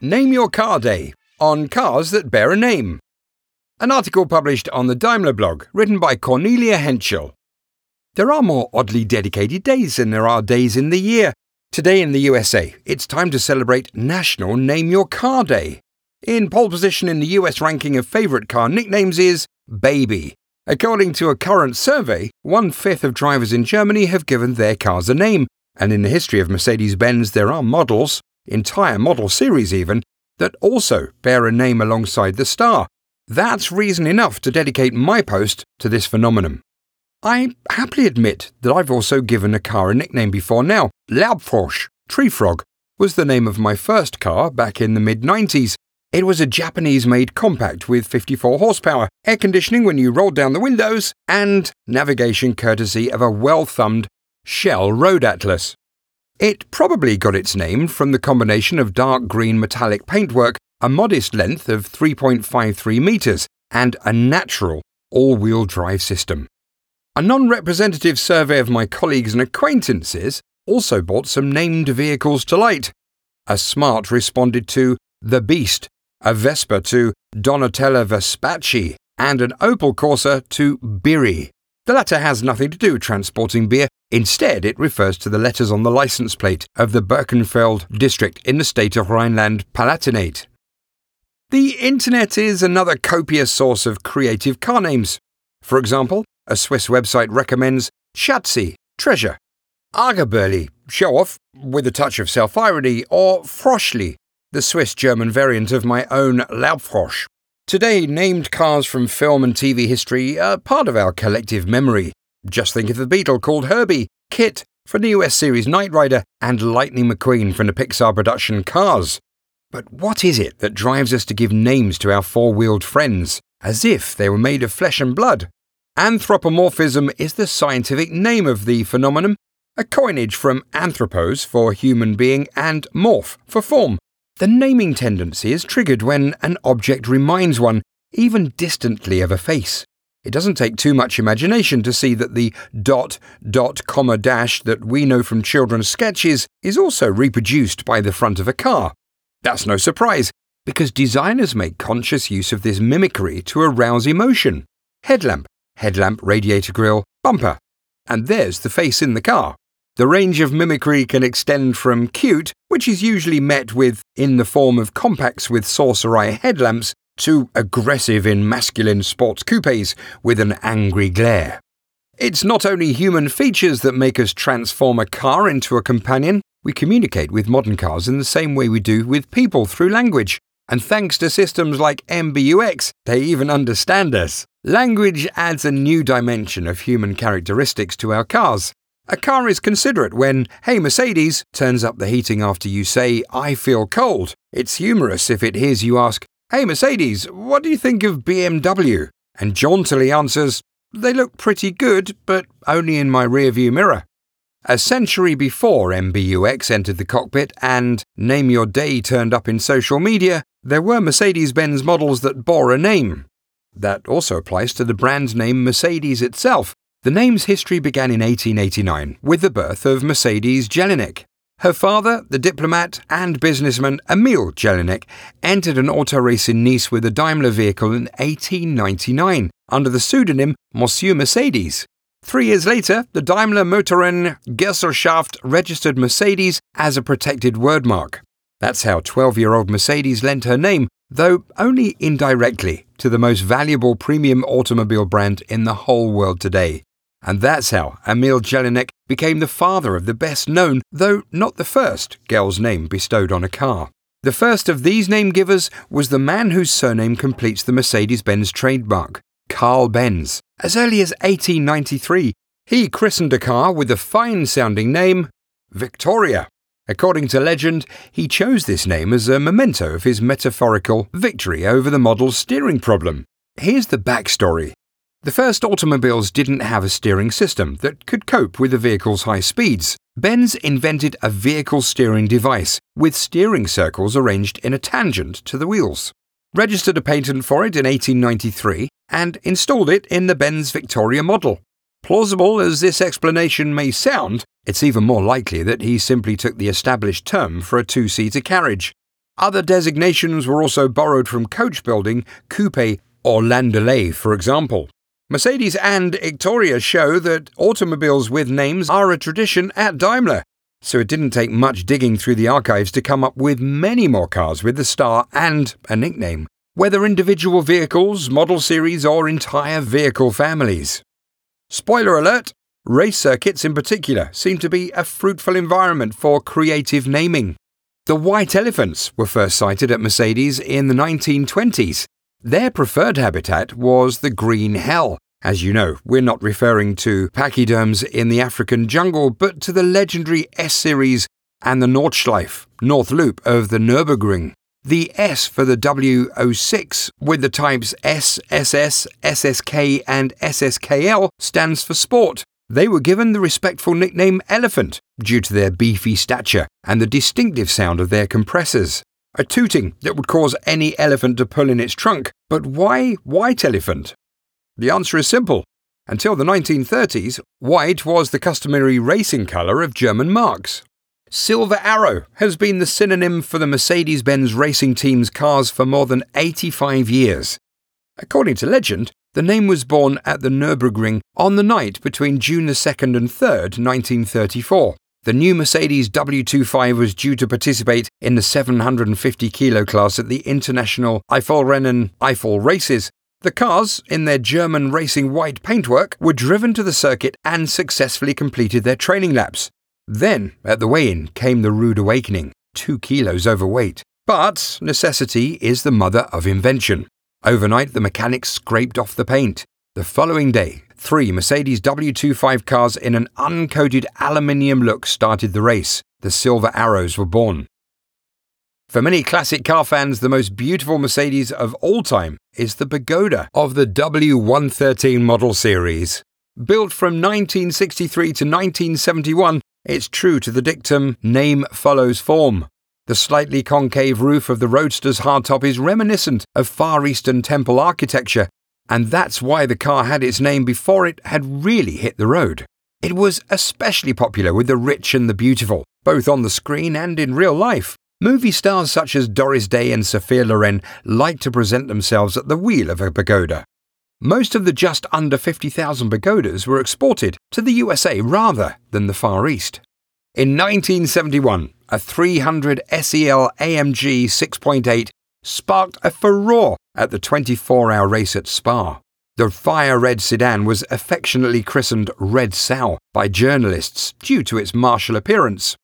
Name Your Car Day on cars that bear a name. An article published on the Daimler blog, written by Cornelia Henschel. There are more oddly dedicated days than there are days in the year. Today in the USA, it's time to celebrate National Name Your Car Day. In pole position in the US ranking of favourite car nicknames is Baby. According to a current survey, one fifth of drivers in Germany have given their cars a name, and in the history of Mercedes Benz, there are models, entire model series even, that also bear a name alongside the star. That's reason enough to dedicate my post to this phenomenon. I happily admit that I've also given a car a nickname before now. Laubfrosch, tree frog, was the name of my first car back in the mid 90s. It was a Japanese made compact with 54 horsepower, air conditioning when you rolled down the windows, and navigation courtesy of a well thumbed Shell Road Atlas. It probably got its name from the combination of dark green metallic paintwork, a modest length of 3.53 metres, and a natural all wheel drive system. A non representative survey of my colleagues and acquaintances also brought some named vehicles to light. A Smart responded to The Beast, a Vespa to Donatella Vespacci, and an Opel Corsa to Biri. The latter has nothing to do with transporting beer. Instead, it refers to the letters on the license plate of the Birkenfeld district in the state of Rhineland-Palatinate. The internet is another copious source of creative car names. For example, a Swiss website recommends Schatzi, treasure, Angeberli, show off, with a touch of self irony, or Froschli, the Swiss German variant of my own Laubfrosch. Today, named cars from film and TV history are part of our collective memory. Just think of the Beetle called Herbie, KITT from the US series Knight Rider, and Lightning McQueen from the Pixar production Cars. But what is it that drives us to give names to our four wheeled friends, as if they were made of flesh and blood? Anthropomorphism is the scientific name of the phenomenon, a coinage from anthropos for human being and morph for form. The naming tendency is triggered when an object reminds one, even distantly, of a face. It doesn't take too much imagination to see that the dot, dot, comma, dash that we know from children's sketches is also reproduced by the front of a car. That's no surprise, because designers make conscious use of this mimicry to arouse emotion. Headlamp, headlamp, radiator grille, bumper. And there's the face in the car. The range of mimicry can extend from cute, which is usually met with in the form of compacts with saucer eye headlamps, to aggressive in masculine sports coupes with an angry glare. It's not only human features that make us transform a car into a companion, we communicate with modern cars in the same way we do with people through language. And thanks to systems like MBUX, they even understand us. Language adds a new dimension of human characteristics to our cars. A car is considerate when, hey Mercedes, turns up the heating after you say, I feel cold. It's humorous if it hears you ask, hey Mercedes, what do you think of BMW? And jauntily answers, they look pretty good, but only in my rearview mirror. A century before MBUX entered the cockpit and Name Your Day turned up in social media, there were Mercedes Benz models that bore a name. That also applies to the brand name Mercedes itself. The name's history began in 1889 with the birth of Mercedes Jellinek. Her father, the diplomat and businessman Emil Jellinek, entered an auto race in Nice with a Daimler vehicle in 1899 under the pseudonym Monsieur Mercedes. Three years later, the Daimler Motoren Gesellschaft registered Mercedes as a protected wordmark. That's how 12 year old Mercedes lent her name, though only indirectly, to the most valuable premium automobile brand in the whole world today. And that's how Emil Jellinek became the father of the best known, though not the first, girl's name bestowed on a car. The first of these name givers was the man whose surname completes the Mercedes Benz trademark, Carl Benz. As early as 1893, he christened a car with the fine sounding name Victoria. According to legend, he chose this name as a memento of his metaphorical victory over the model's steering problem. Here's the backstory. The first automobiles didn't have a steering system that could cope with the vehicle's high speeds. Benz invented a vehicle steering device with steering circles arranged in a tangent to the wheels, registered a patent for it in 1893, and installed it in the Benz Victoria model. Plausible as this explanation may sound, it's even more likely that he simply took the established term for a two seater carriage. Other designations were also borrowed from coach building, coupe, or landaulet, for example. Mercedes and Victoria show that automobiles with names are a tradition at Daimler, so it didn't take much digging through the archives to come up with many more cars with the star and a nickname, whether individual vehicles, model series, or entire vehicle families. Spoiler alert race circuits in particular seem to be a fruitful environment for creative naming. The white elephants were first sighted at Mercedes in the 1920s. Their preferred habitat was the green hell. As you know, we're not referring to pachyderms in the African jungle, but to the legendary S series and the Nordschleife, North Loop of the Nürburgring. The S for the W06 with the types S, SS, SSK, and SSKL stands for sport. They were given the respectful nickname Elephant due to their beefy stature and the distinctive sound of their compressors. A tooting that would cause any elephant to pull in its trunk. But why white elephant? The answer is simple. Until the 1930s, white was the customary racing colour of German marques. Silver Arrow has been the synonym for the Mercedes Benz racing team's cars for more than 85 years. According to legend, the name was born at the Nürburgring on the night between June the 2nd and 3rd, 1934. The new Mercedes W25 was due to participate in the 750 kilo class at the International Eifelrennen Eifel races. The cars, in their German racing white paintwork, were driven to the circuit and successfully completed their training laps. Then, at the weigh in, came the rude awakening two kilos overweight. But necessity is the mother of invention. Overnight, the mechanics scraped off the paint. The following day, three Mercedes W25 cars in an uncoated aluminium look started the race. The Silver Arrows were born. For many classic car fans, the most beautiful Mercedes of all time is the Pagoda of the W113 model series. Built from 1963 to 1971, it's true to the dictum name follows form. The slightly concave roof of the Roadster's hardtop is reminiscent of Far Eastern temple architecture, and that's why the car had its name before it had really hit the road. It was especially popular with the rich and the beautiful, both on the screen and in real life. Movie stars such as Doris Day and Sophia Loren liked to present themselves at the wheel of a pagoda. Most of the just under 50,000 pagodas were exported to the USA rather than the Far East. In 1971, a 300 SEL AMG 6.8 sparked a furore at the 24 hour race at Spa. The fire red sedan was affectionately christened Red Sow by journalists due to its martial appearance.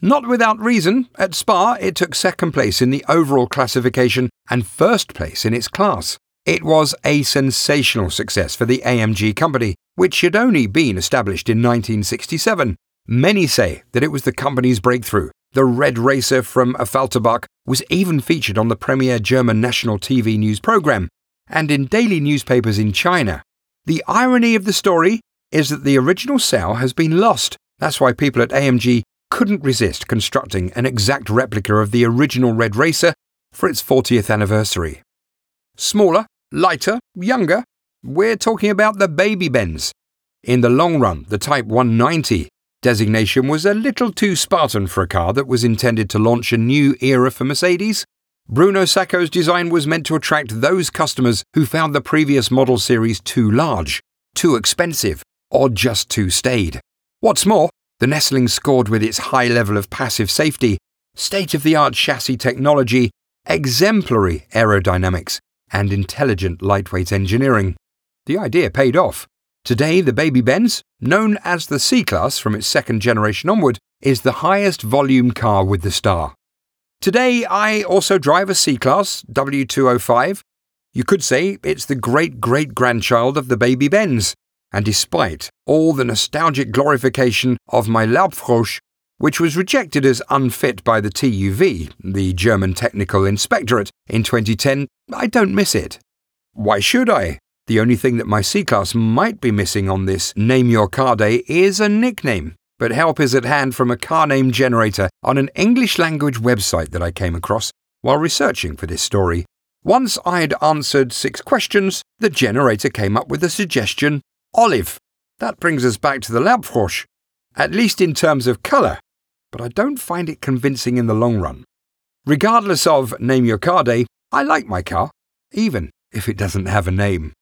Not without reason, at Spa it took second place in the overall classification and first place in its class. It was a sensational success for the AMG company, which had only been established in 1967. Many say that it was the company's breakthrough, the Red Racer from Affalterbach was even featured on the premier German national TV news program and in daily newspapers in China. The irony of the story is that the original Sow has been lost. That's why people at AMG couldn't resist constructing an exact replica of the original Red Racer for its 40th anniversary. Smaller, lighter, younger, we're talking about the Baby Benz. In the long run, the Type 190 Designation was a little too Spartan for a car that was intended to launch a new era for Mercedes. Bruno Sacco's design was meant to attract those customers who found the previous model series too large, too expensive, or just too staid. What's more, the Nestling scored with its high level of passive safety, state of the art chassis technology, exemplary aerodynamics, and intelligent lightweight engineering. The idea paid off. Today, the Baby Benz, known as the C Class from its second generation onward, is the highest volume car with the star. Today, I also drive a C Class W205. You could say it's the great great grandchild of the Baby Benz, and despite all the nostalgic glorification of my Laubfrosch, which was rejected as unfit by the TÜV, the German Technical Inspectorate, in 2010, I don't miss it. Why should I? The only thing that my C Class might be missing on this Name Your Car Day is a nickname, but help is at hand from a car name generator on an English language website that I came across while researching for this story. Once I had answered six questions, the generator came up with the suggestion olive. That brings us back to the Laubfrosch, at least in terms of colour, but I don't find it convincing in the long run. Regardless of Name Your Car Day, I like my car, even if it doesn't have a name.